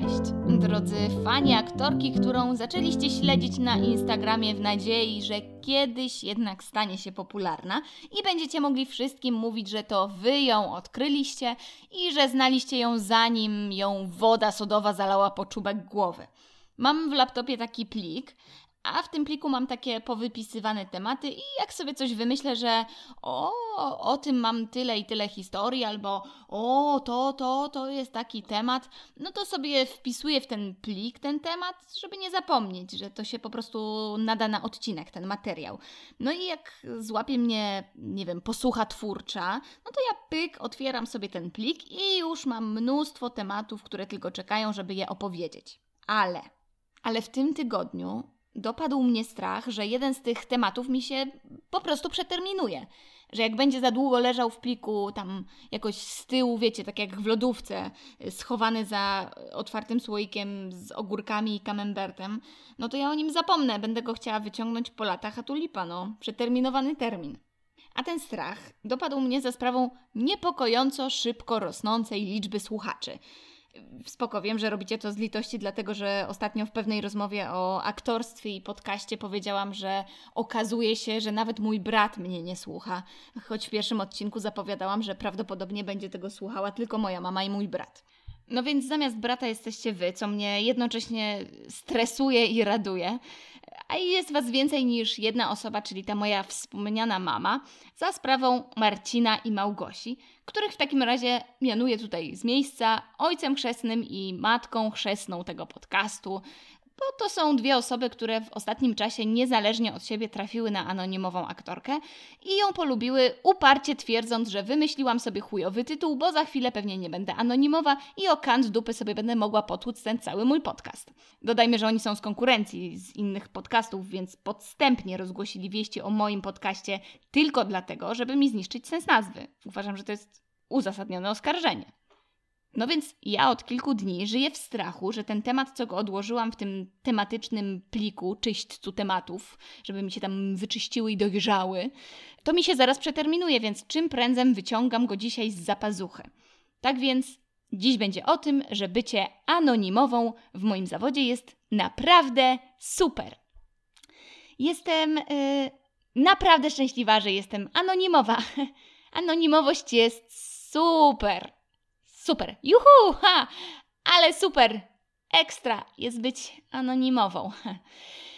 Cześć, drodzy fani aktorki, którą zaczęliście śledzić na Instagramie w nadziei, że kiedyś jednak stanie się popularna i będziecie mogli wszystkim mówić, że to wy ją odkryliście i że znaliście ją zanim ją woda sodowa zalała po czubek głowy. Mam w laptopie taki plik, a w tym pliku mam takie powypisywane tematy i jak sobie coś wymyślę, że o, o tym mam tyle i tyle historii, albo o, to, to, to jest taki temat, no to sobie wpisuję w ten plik ten temat, żeby nie zapomnieć, że to się po prostu nada na odcinek, ten materiał. No i jak złapie mnie, nie wiem, posłucha twórcza, no to ja pyk, otwieram sobie ten plik i już mam mnóstwo tematów, które tylko czekają, żeby je opowiedzieć. Ale, ale w tym tygodniu dopadł mnie strach, że jeden z tych tematów mi się po prostu przeterminuje. Że jak będzie za długo leżał w pliku, tam jakoś z tyłu, wiecie, tak jak w lodówce, schowany za otwartym słoikiem z ogórkami i camembertem, no to ja o nim zapomnę. Będę go chciała wyciągnąć po latach, a tu lipa, no. Przeterminowany termin. A ten strach dopadł mnie za sprawą niepokojąco szybko rosnącej liczby słuchaczy. Spoko, wiem, że robicie to z litości, dlatego że ostatnio w pewnej rozmowie o aktorstwie i podcaście powiedziałam, że okazuje się, że nawet mój brat mnie nie słucha. Choć w pierwszym odcinku zapowiadałam, że prawdopodobnie będzie tego słuchała tylko moja mama i mój brat. No więc zamiast brata jesteście wy, co mnie jednocześnie stresuje i raduje. A jest was więcej niż jedna osoba, czyli ta moja wspomniana mama, za sprawą Marcina i Małgosi, których w takim razie mianuję tutaj z miejsca ojcem chrzestnym i matką chrzestną tego podcastu, bo to są dwie osoby, które w ostatnim czasie niezależnie od siebie trafiły na anonimową aktorkę i ją polubiły, uparcie twierdząc, że wymyśliłam sobie chujowy tytuł, bo za chwilę pewnie nie będę anonimowa i o kant dupy sobie będę mogła potłuc ten cały mój podcast. Dodajmy, że oni są z konkurencji z innych podcastów, więc podstępnie rozgłosili wieści o moim podcaście tylko dlatego, żeby mi zniszczyć sens nazwy. Uważam, że to jest uzasadnione oskarżenie. No więc ja od kilku dni żyję w strachu, że ten temat, co go odłożyłam w tym tematycznym pliku czyśćcu tematów, żeby mi się tam wyczyściły i dojrzały, to mi się zaraz przeterminuje, więc czym prędzej wyciągam go dzisiaj z zapazuchy. Tak więc dziś będzie o tym, że bycie anonimową w moim zawodzie jest naprawdę super. Jestem yy, naprawdę szczęśliwa, że jestem anonimowa. Anonimowość jest super. Super. Juhu! Ha! Ale super! Ekstra jest być anonimową.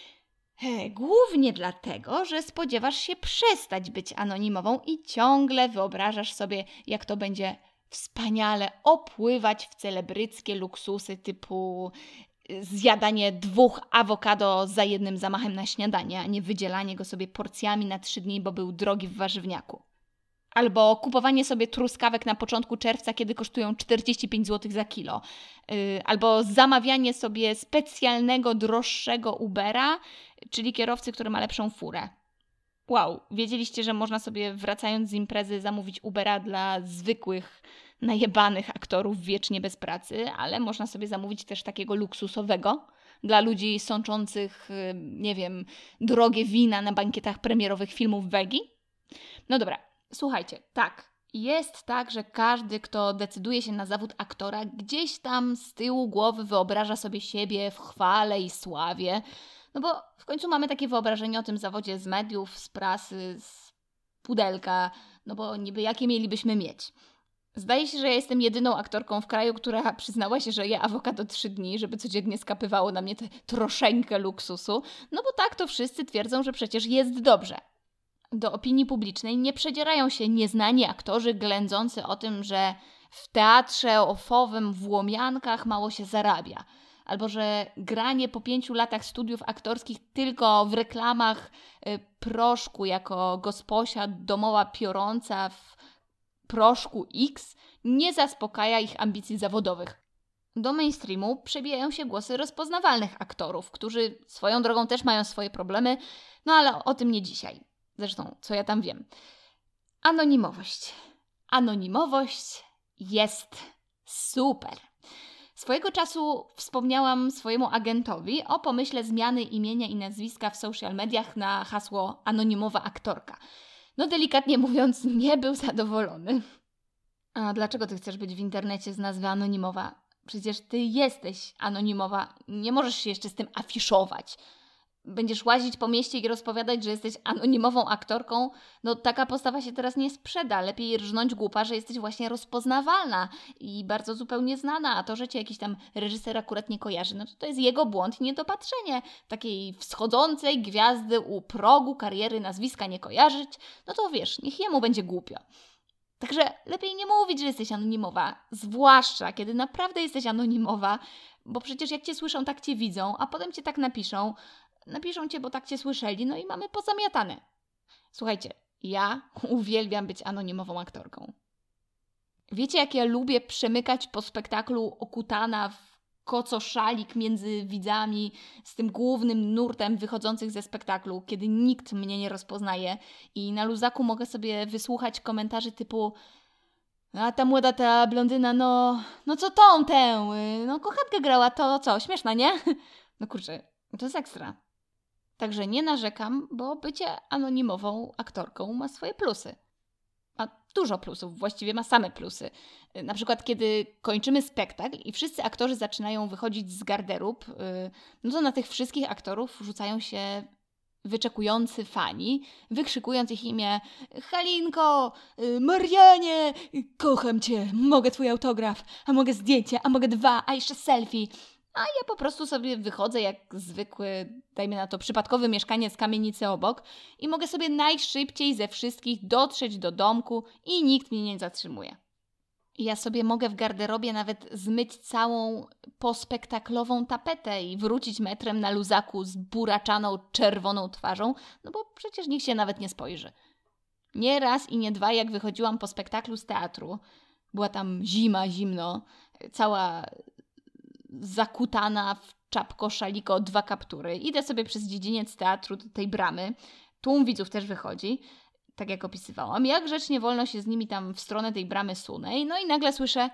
Głównie dlatego, że spodziewasz się przestać być anonimową i ciągle wyobrażasz sobie, jak to będzie wspaniale opływać w celebryckie luksusy typu y, zjadanie dwóch awokado za jednym zamachem na śniadanie, a nie wydzielanie go sobie porcjami na trzy dni, bo był drogi w warzywniaku. Albo kupowanie sobie truskawek na początku czerwca, kiedy kosztują 45 zł za kilo. Yy, albo zamawianie sobie specjalnego, droższego Ubera, czyli kierowcy, który ma lepszą furę. Wow, wiedzieliście, że można sobie wracając z imprezy zamówić Ubera dla zwykłych, najebanych aktorów wiecznie bez pracy, ale można sobie zamówić też takiego luksusowego dla ludzi sączących, y, nie wiem, drogie wina na bankietach premierowych filmów Wegi? No dobra, Słuchajcie, tak. Jest tak, że każdy, kto decyduje się na zawód aktora, gdzieś tam z tyłu głowy wyobraża sobie siebie w chwale i sławie. No bo w końcu mamy takie wyobrażenie o tym zawodzie z mediów, z prasy, z pudelka, no bo niby jakie mielibyśmy mieć. Zdaje się, że ja jestem jedyną aktorką w kraju, która przyznała się, że je awokado trzy dni, żeby codziennie skapywało na mnie tę troszeńkę luksusu. No bo tak to wszyscy twierdzą, że przecież jest dobrze do opinii publicznej nie przedzierają się nieznani aktorzy ględzący o tym, że w teatrze ofowym w Łomiankach mało się zarabia, albo że granie po pięciu latach studiów aktorskich tylko w reklamach y, proszku jako gosposia domowa piorąca w proszku X nie zaspokaja ich ambicji zawodowych. Do mainstreamu przebijają się głosy rozpoznawalnych aktorów, którzy swoją drogą też mają swoje problemy, no ale o tym nie dzisiaj. Zresztą, co ja tam wiem. Anonimowość. Anonimowość jest super. Swojego czasu wspomniałam swojemu agentowi o pomyśle zmiany imienia i nazwiska w social mediach na hasło anonimowa aktorka. No, delikatnie mówiąc, nie był zadowolony. A dlaczego ty chcesz być w internecie z nazwy anonimowa? Przecież ty jesteś anonimowa, nie możesz się jeszcze z tym afiszować. Będziesz łazić po mieście i rozpowiadać, że jesteś anonimową aktorką. No taka postawa się teraz nie sprzeda. Lepiej rżnąć głupa, że jesteś właśnie rozpoznawalna i bardzo zupełnie znana, a to, że cię jakiś tam reżyser akurat nie kojarzy, no to to jest jego błąd i niedopatrzenie. Takiej wschodzącej gwiazdy u progu kariery nazwiska nie kojarzyć, no to wiesz, niech jemu będzie głupio. Także lepiej nie mówić, że jesteś anonimowa, zwłaszcza kiedy naprawdę jesteś anonimowa, bo przecież jak cię słyszą, tak cię widzą, a potem cię tak napiszą. Napiszą cię, bo tak cię słyszeli, no i mamy pozamiatane. Słuchajcie, ja uwielbiam być anonimową aktorką. Wiecie, jak ja lubię przemykać po spektaklu okutana w koco szalik między widzami, z tym głównym nurtem wychodzących ze spektaklu, kiedy nikt mnie nie rozpoznaje i na luzaku mogę sobie wysłuchać komentarzy typu a ta młoda, ta blondyna, no, no co tą tę, no kochankę grała, to co, śmieszna, nie? No kurczę, to jest ekstra. Także nie narzekam, bo bycie anonimową aktorką ma swoje plusy ma dużo plusów, właściwie ma same plusy. Na przykład, kiedy kończymy spektakl i wszyscy aktorzy zaczynają wychodzić z garderób, y, no to na tych wszystkich aktorów rzucają się wyczekujący fani, wykrzykując ich imię Halinko, y, Marianie, kocham cię, mogę twój autograf, a mogę zdjęcie, a mogę dwa, a jeszcze selfie. A ja po prostu sobie wychodzę jak zwykły, dajmy na to, przypadkowy mieszkaniec kamienicy obok i mogę sobie najszybciej ze wszystkich dotrzeć do domku i nikt mnie nie zatrzymuje. Ja sobie mogę w garderobie nawet zmyć całą pospektaklową tapetę i wrócić metrem na luzaku z buraczaną czerwoną twarzą, no bo przecież nikt się nawet nie spojrzy. Nie raz i nie dwa, jak wychodziłam po spektaklu z teatru, była tam zima, zimno, cała zakutana w czapko, szaliko, dwa kaptury. Idę sobie przez dziedziniec teatru do tej bramy. Tłum widzów też wychodzi, tak jak opisywałam. Jak grzecznie wolno się z nimi tam w stronę tej bramy sunę. No i nagle słyszę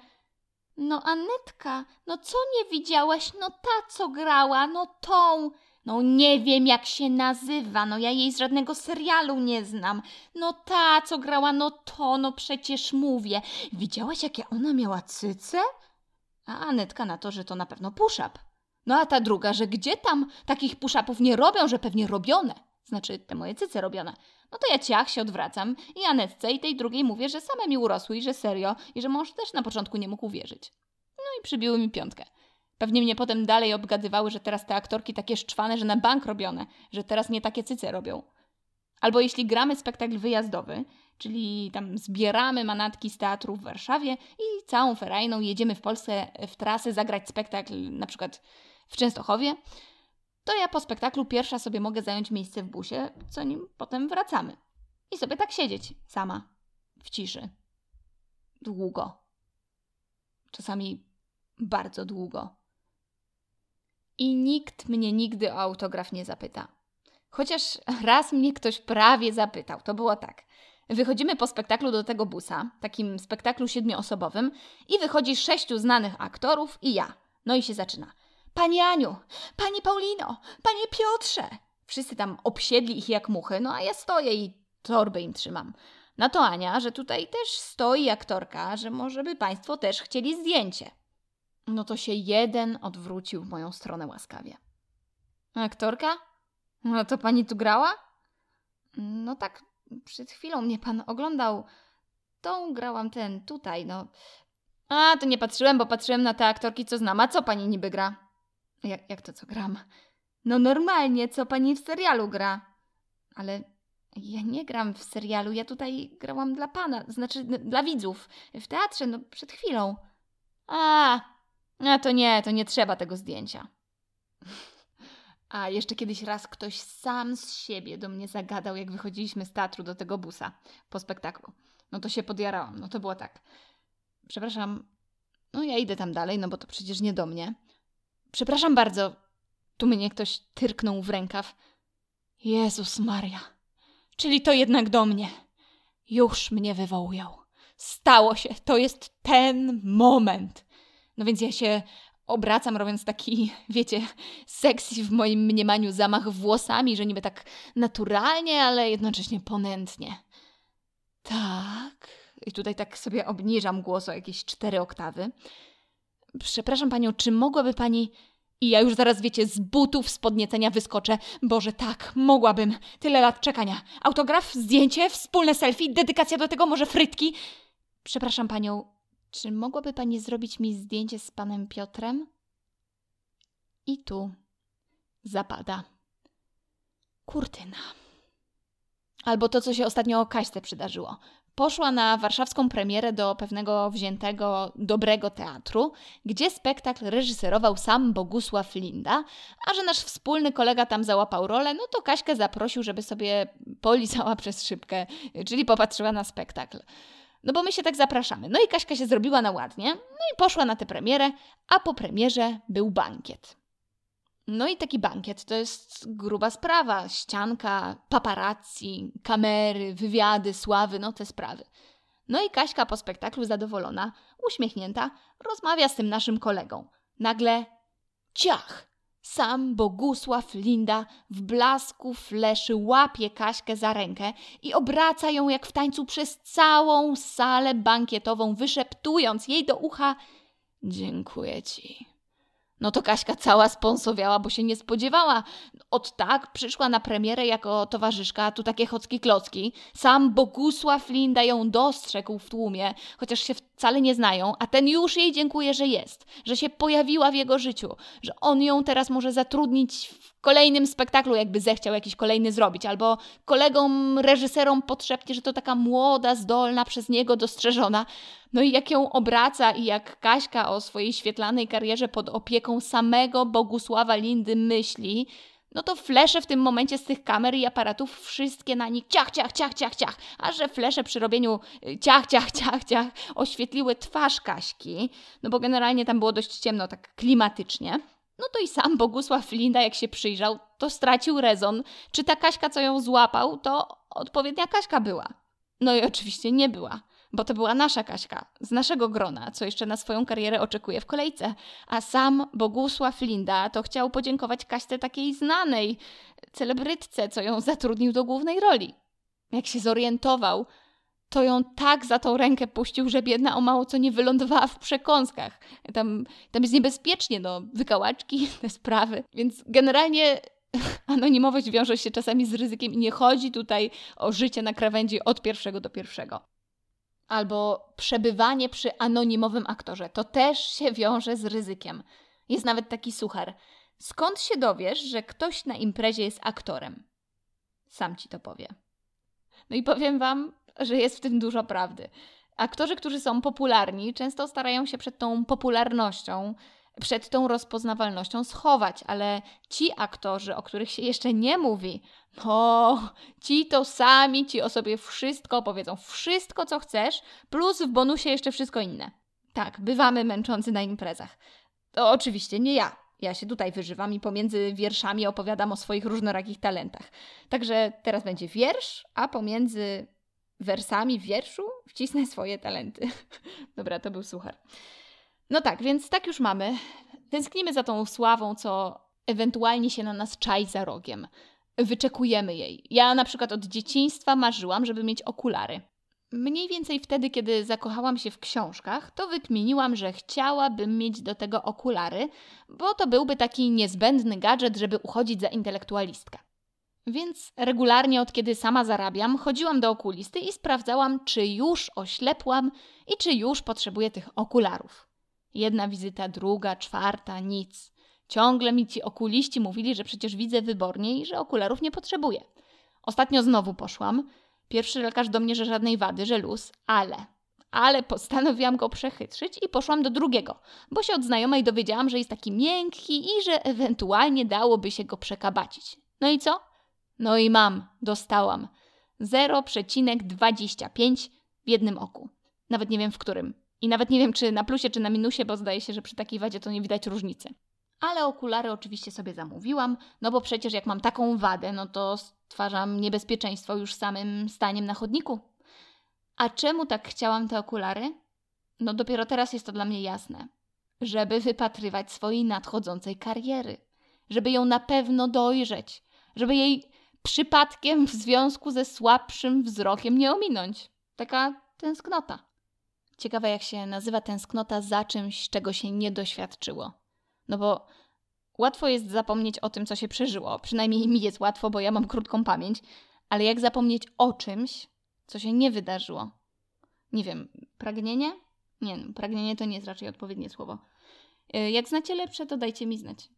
no Anetka, no co nie widziałaś? No ta, co grała, no tą... No nie wiem, jak się nazywa, no ja jej z żadnego serialu nie znam. No ta, co grała, no to, no przecież mówię. Widziałaś, jakie ona miała cyce? A Anetka na to, że to na pewno push-up. No a ta druga, że gdzie tam takich push-upów nie robią, że pewnie robione. Znaczy te moje cyce robione. No to ja ciach się odwracam i Anetce i tej drugiej mówię, że same mi urosły i że serio i że mąż też na początku nie mógł uwierzyć. No i przybiły mi piątkę. Pewnie mnie potem dalej obgadywały, że teraz te aktorki takie szczwane, że na bank robione, że teraz nie takie cyce robią. Albo jeśli gramy spektakl wyjazdowy, czyli tam zbieramy manatki z teatru w Warszawie i całą ferajną jedziemy w Polsce w trasę zagrać spektakl na przykład w Częstochowie, to ja po spektaklu pierwsza sobie mogę zająć miejsce w busie, co nim potem wracamy. I sobie tak siedzieć sama, w ciszy. Długo. Czasami bardzo długo. I nikt mnie nigdy o autograf nie zapyta. Chociaż raz mnie ktoś prawie zapytał. To było tak. Wychodzimy po spektaklu do tego busa, takim spektaklu siedmioosobowym, i wychodzi sześciu znanych aktorów i ja. No i się zaczyna. Pani Aniu, Pani Paulino, Panie Piotrze! Wszyscy tam obsiedli ich jak muchy, no a ja stoję i torby im trzymam. Na to Ania, że tutaj też stoi aktorka, że może by Państwo też chcieli zdjęcie. No to się jeden odwrócił w moją stronę łaskawie. Aktorka? No to pani tu grała? No tak, przed chwilą mnie pan oglądał. Tą grałam ten, tutaj, no. A, to nie patrzyłem, bo patrzyłem na te aktorki, co znam. A co pani niby gra? Jak, jak to co gram? No normalnie, co pani w serialu gra. Ale ja nie gram w serialu, ja tutaj grałam dla pana, znaczy dla widzów, w teatrze, no przed chwilą. A, a to nie, to nie trzeba tego zdjęcia. A jeszcze kiedyś raz ktoś sam z siebie do mnie zagadał, jak wychodziliśmy z teatru do tego busa po spektaklu. No to się podjarałam. No to było tak. Przepraszam, no ja idę tam dalej, no bo to przecież nie do mnie. Przepraszam bardzo. Tu mnie ktoś tyrknął w rękaw. Jezus Maria. Czyli to jednak do mnie. Już mnie wywołują. Stało się. To jest ten moment. No więc ja się obracam, robiąc taki, wiecie, sexy w moim mniemaniu zamach włosami, że niby tak naturalnie, ale jednocześnie ponętnie. Tak. I tutaj tak sobie obniżam głos o jakieś cztery oktawy. Przepraszam panią, czy mogłaby pani. I ja już zaraz, wiecie, z butów, z podniecenia wyskoczę. Boże, tak, mogłabym. Tyle lat czekania. Autograf, zdjęcie, wspólne selfie, dedykacja do tego, może frytki. Przepraszam panią, czy mogłaby pani zrobić mi zdjęcie z panem Piotrem? I tu zapada. Kurtyna. Albo to, co się ostatnio o Kaśce przydarzyło. Poszła na warszawską premierę do pewnego wziętego, dobrego teatru, gdzie spektakl reżyserował sam Bogusław Linda, a że nasz wspólny kolega tam załapał rolę, no to Kaśkę zaprosił, żeby sobie polizała przez szybkę, czyli popatrzyła na spektakl. No bo my się tak zapraszamy. No i Kaśka się zrobiła na ładnie, no i poszła na tę premierę, a po premierze był bankiet. No i taki bankiet to jest gruba sprawa. Ścianka, paparazzi, kamery, wywiady, sławy, no te sprawy. No i Kaśka po spektaklu zadowolona, uśmiechnięta, rozmawia z tym naszym kolegą. Nagle ciach! Sam Bogusław Linda w blasku fleszy łapie Kaśkę za rękę i obraca ją jak w tańcu przez całą salę bankietową, wyszeptując jej do ucha: Dziękuję ci. No to Kaśka cała sponsowiała, bo się nie spodziewała. Od tak przyszła na premierę jako towarzyszka, a tu takie chocki klocki. Sam Bogusław Linda ją dostrzegł w tłumie, chociaż się wcale nie znają, a ten już jej dziękuję, że jest, że się pojawiła w jego życiu, że on ją teraz może zatrudnić w kolejnym spektaklu, jakby zechciał jakiś kolejny zrobić, albo kolegom, reżyserom podszepnie, że to taka młoda, zdolna, przez niego dostrzeżona. No i jak ją obraca i jak Kaśka o swojej świetlanej karierze pod opieką samego Bogusława Lindy myśli, no to flesze w tym momencie z tych kamer i aparatów wszystkie na nich ciach, ciach, ciach, ciach, ciach, a że flesze przy robieniu y, ciach, ciach, ciach, ciach oświetliły twarz Kaśki, no bo generalnie tam było dość ciemno, tak klimatycznie, no to i sam Bogusław Linda, jak się przyjrzał, to stracił rezon. Czy ta Kaśka, co ją złapał, to odpowiednia Kaśka była? No i oczywiście nie była bo to była nasza Kaśka, z naszego grona, co jeszcze na swoją karierę oczekuje w kolejce. A sam Bogusław Linda to chciał podziękować Kaśce takiej znanej celebrytce, co ją zatrudnił do głównej roli. Jak się zorientował, to ją tak za tą rękę puścił, że biedna o mało co nie wylądowała w przekąskach. Tam, tam jest niebezpiecznie, no, wykałaczki, te sprawy. Więc generalnie anonimowość wiąże się czasami z ryzykiem i nie chodzi tutaj o życie na krawędzi od pierwszego do pierwszego albo przebywanie przy anonimowym aktorze. To też się wiąże z ryzykiem. Jest nawet taki suchar. Skąd się dowiesz, że ktoś na imprezie jest aktorem? Sam ci to powie. No i powiem wam, że jest w tym dużo prawdy. Aktorzy, którzy są popularni, często starają się przed tą popularnością przed tą rozpoznawalnością schować, ale ci aktorzy, o których się jeszcze nie mówi, no, ci to sami ci o sobie wszystko opowiedzą. Wszystko, co chcesz, plus w bonusie jeszcze wszystko inne. Tak, bywamy męczący na imprezach. To oczywiście nie ja. Ja się tutaj wyżywam i pomiędzy wierszami opowiadam o swoich różnorakich talentach. Także teraz będzie wiersz, a pomiędzy wersami wierszu wcisnę swoje talenty. Dobra, to był suchar. No tak, więc tak już mamy. Tęsknimy za tą sławą, co ewentualnie się na nas czai za rogiem. Wyczekujemy jej. Ja na przykład od dzieciństwa marzyłam, żeby mieć okulary. Mniej więcej wtedy, kiedy zakochałam się w książkach, to wykminiłam, że chciałabym mieć do tego okulary, bo to byłby taki niezbędny gadżet, żeby uchodzić za intelektualistkę. Więc regularnie od kiedy sama zarabiam, chodziłam do okulisty i sprawdzałam, czy już oślepłam i czy już potrzebuję tych okularów. Jedna wizyta, druga, czwarta, nic. Ciągle mi ci okuliści mówili, że przecież widzę wybornie i że okularów nie potrzebuję. Ostatnio znowu poszłam. Pierwszy lekarz do mnie, że żadnej wady, że luz, ale. Ale postanowiłam go przechytrzyć i poszłam do drugiego, bo się od znajomej dowiedziałam, że jest taki miękki i że ewentualnie dałoby się go przekabacić. No i co? No i mam, dostałam. 0,25 w jednym oku. Nawet nie wiem w którym. I nawet nie wiem, czy na plusie, czy na minusie, bo zdaje się, że przy takiej wadzie to nie widać różnicy. Ale okulary oczywiście sobie zamówiłam, no bo przecież jak mam taką wadę, no to stwarzam niebezpieczeństwo już samym staniem na chodniku. A czemu tak chciałam te okulary? No dopiero teraz jest to dla mnie jasne. Żeby wypatrywać swojej nadchodzącej kariery. Żeby ją na pewno dojrzeć. Żeby jej przypadkiem w związku ze słabszym wzrokiem nie ominąć. Taka tęsknota. Ciekawe, jak się nazywa tęsknota za czymś, czego się nie doświadczyło. No bo łatwo jest zapomnieć o tym, co się przeżyło. Przynajmniej mi jest łatwo, bo ja mam krótką pamięć. Ale jak zapomnieć o czymś, co się nie wydarzyło? Nie wiem, pragnienie? Nie, no, pragnienie to nie jest raczej odpowiednie słowo. Y, jak znacie lepsze, to dajcie mi znać.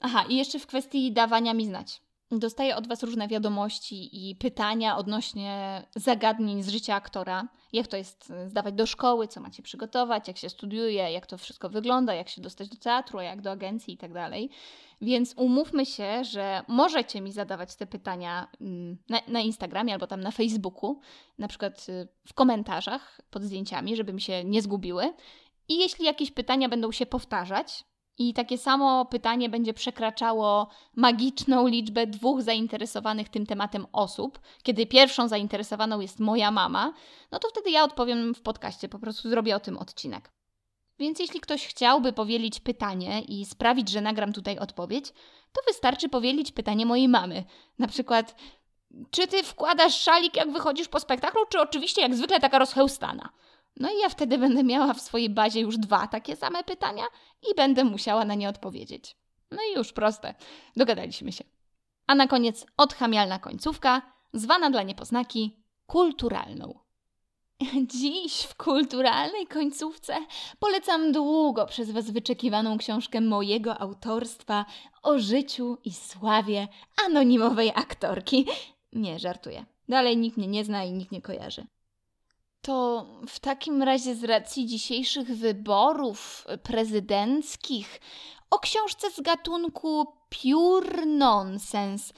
Aha, i jeszcze w kwestii dawania mi znać. Dostaję od Was różne wiadomości i pytania odnośnie zagadnień z życia aktora. Jak to jest y, zdawać do szkoły, co macie przygotować, jak się studiuje, jak to wszystko wygląda, jak się dostać do teatru, jak do agencji i tak dalej. Więc umówmy się, że możecie mi zadawać te pytania mm, na, na Instagramie albo tam na Facebooku, na przykład y, w komentarzach pod zdjęciami, żeby mi się nie zgubiły. I jeśli jakieś pytania będą się powtarzać, i takie samo pytanie będzie przekraczało magiczną liczbę dwóch zainteresowanych tym tematem osób. Kiedy pierwszą zainteresowaną jest moja mama, no to wtedy ja odpowiem w podcaście, po prostu zrobię o tym odcinek. Więc jeśli ktoś chciałby powielić pytanie i sprawić, że nagram tutaj odpowiedź, to wystarczy powielić pytanie mojej mamy. Na przykład, czy ty wkładasz szalik, jak wychodzisz po spektaklu, czy oczywiście jak zwykle taka rozchełstana? No i ja wtedy będę miała w swojej bazie już dwa takie same pytania i będę musiała na nie odpowiedzieć. No i już proste. Dogadaliśmy się. A na koniec odchamialna końcówka, zwana dla niepoznaki kulturalną. Dziś w kulturalnej końcówce polecam długo przez Was wyczekiwaną książkę mojego autorstwa o życiu i sławie anonimowej aktorki. Nie, żartuję. Dalej nikt mnie nie zna i nikt nie kojarzy. To w takim razie z racji dzisiejszych wyborów prezydenckich o książce z gatunku pure nonsense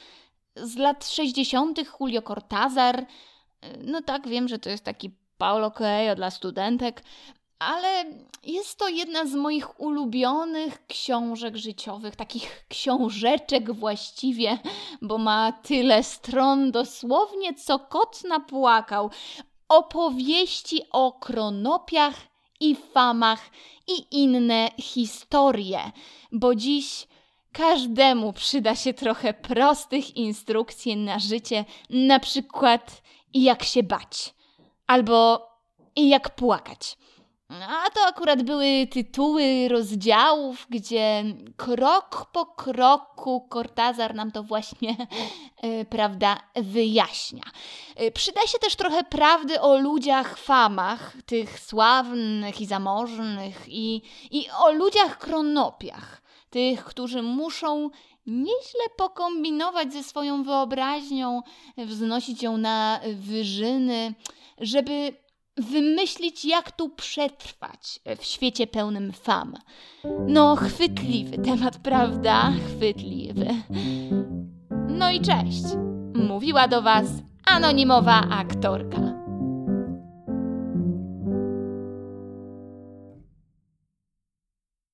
z lat 60. Julio Cortázar. No tak, wiem, że to jest taki Paulo Coelho dla studentek, ale jest to jedna z moich ulubionych książek życiowych, takich książeczek właściwie, bo ma tyle stron, dosłownie co kot napłakał opowieści o kronopiach i famach i inne historie, bo dziś każdemu przyda się trochę prostych instrukcji na życie, na przykład jak się bać albo jak płakać. A to akurat były tytuły rozdziałów, gdzie krok po kroku Cortazar nam to właśnie, e, prawda, wyjaśnia. E, przyda się też trochę prawdy o ludziach famach, tych sławnych i zamożnych, i, i o ludziach kronopiach, tych, którzy muszą nieźle pokombinować ze swoją wyobraźnią, wznosić ją na wyżyny, żeby wymyślić, jak tu przetrwać w świecie pełnym fam. No, chwytliwy temat, prawda? Chwytliwy. No i cześć. Mówiła do Was anonimowa aktorka.